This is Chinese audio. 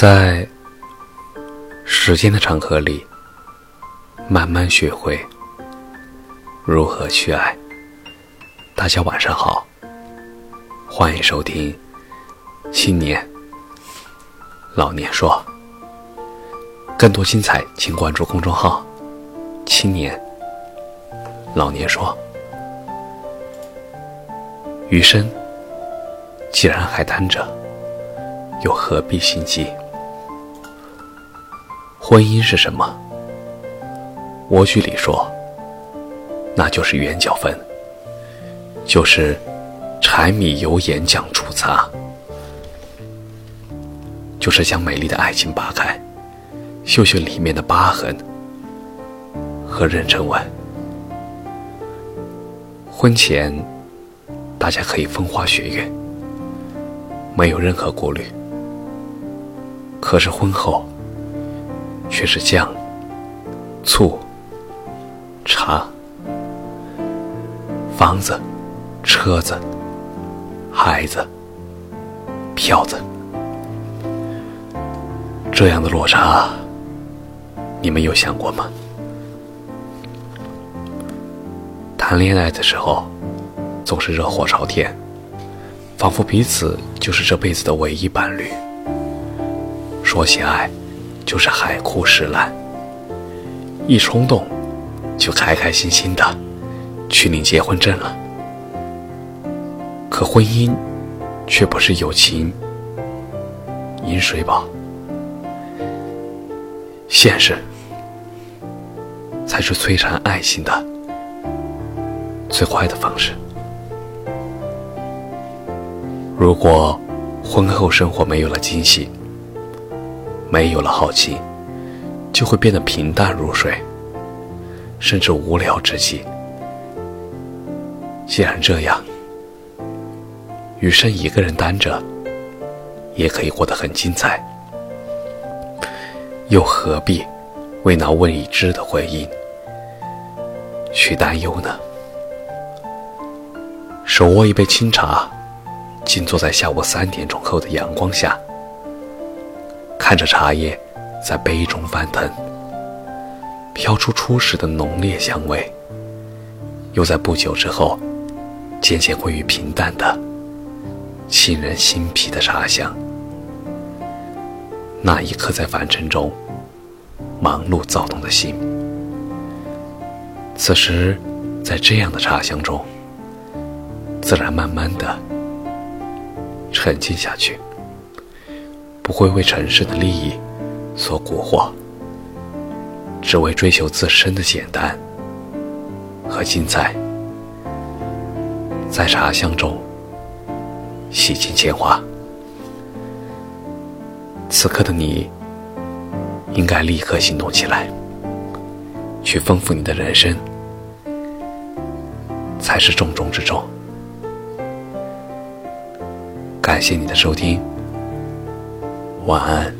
在时间的长河里，慢慢学会如何去爱。大家晚上好，欢迎收听《青年老年说》。更多精彩，请关注公众号“青年老年说”。余生既然还单着，又何必心急？婚姻是什么？莴苣里说，那就是圆角分，就是柴米油盐酱醋茶，就是将美丽的爱情扒开，秀秀里面的疤痕和妊娠纹。婚前，大家可以风花雪月，没有任何顾虑；可是婚后，却是酱、醋、茶、房子、车子、孩子、票子，这样的落差，你们有想过吗？谈恋爱的时候，总是热火朝天，仿佛彼此就是这辈子的唯一伴侣。说起爱，就是海枯石烂，一冲动就开开心心的去领结婚证了。可婚姻却不是友情饮水饱，现实才是摧残爱情的最快的方式。如果婚后生活没有了惊喜，没有了好奇，就会变得平淡如水，甚至无聊至极。既然这样，余生一个人单着，也可以过得很精彩，又何必为那未知的婚姻去担忧呢？手握一杯清茶，静坐在下午三点钟后的阳光下。看着茶叶在杯中翻腾，飘出初始的浓烈香味，又在不久之后渐渐归于平淡的沁人心脾的茶香。那一刻在凡尘中忙碌躁动的心，此时在这样的茶香中，自然慢慢的沉浸下去。不会为尘世的利益所蛊惑，只为追求自身的简单和精彩，在茶香中洗尽铅华。此刻的你，应该立刻行动起来，去丰富你的人生，才是重中之重。感谢你的收听。晚安。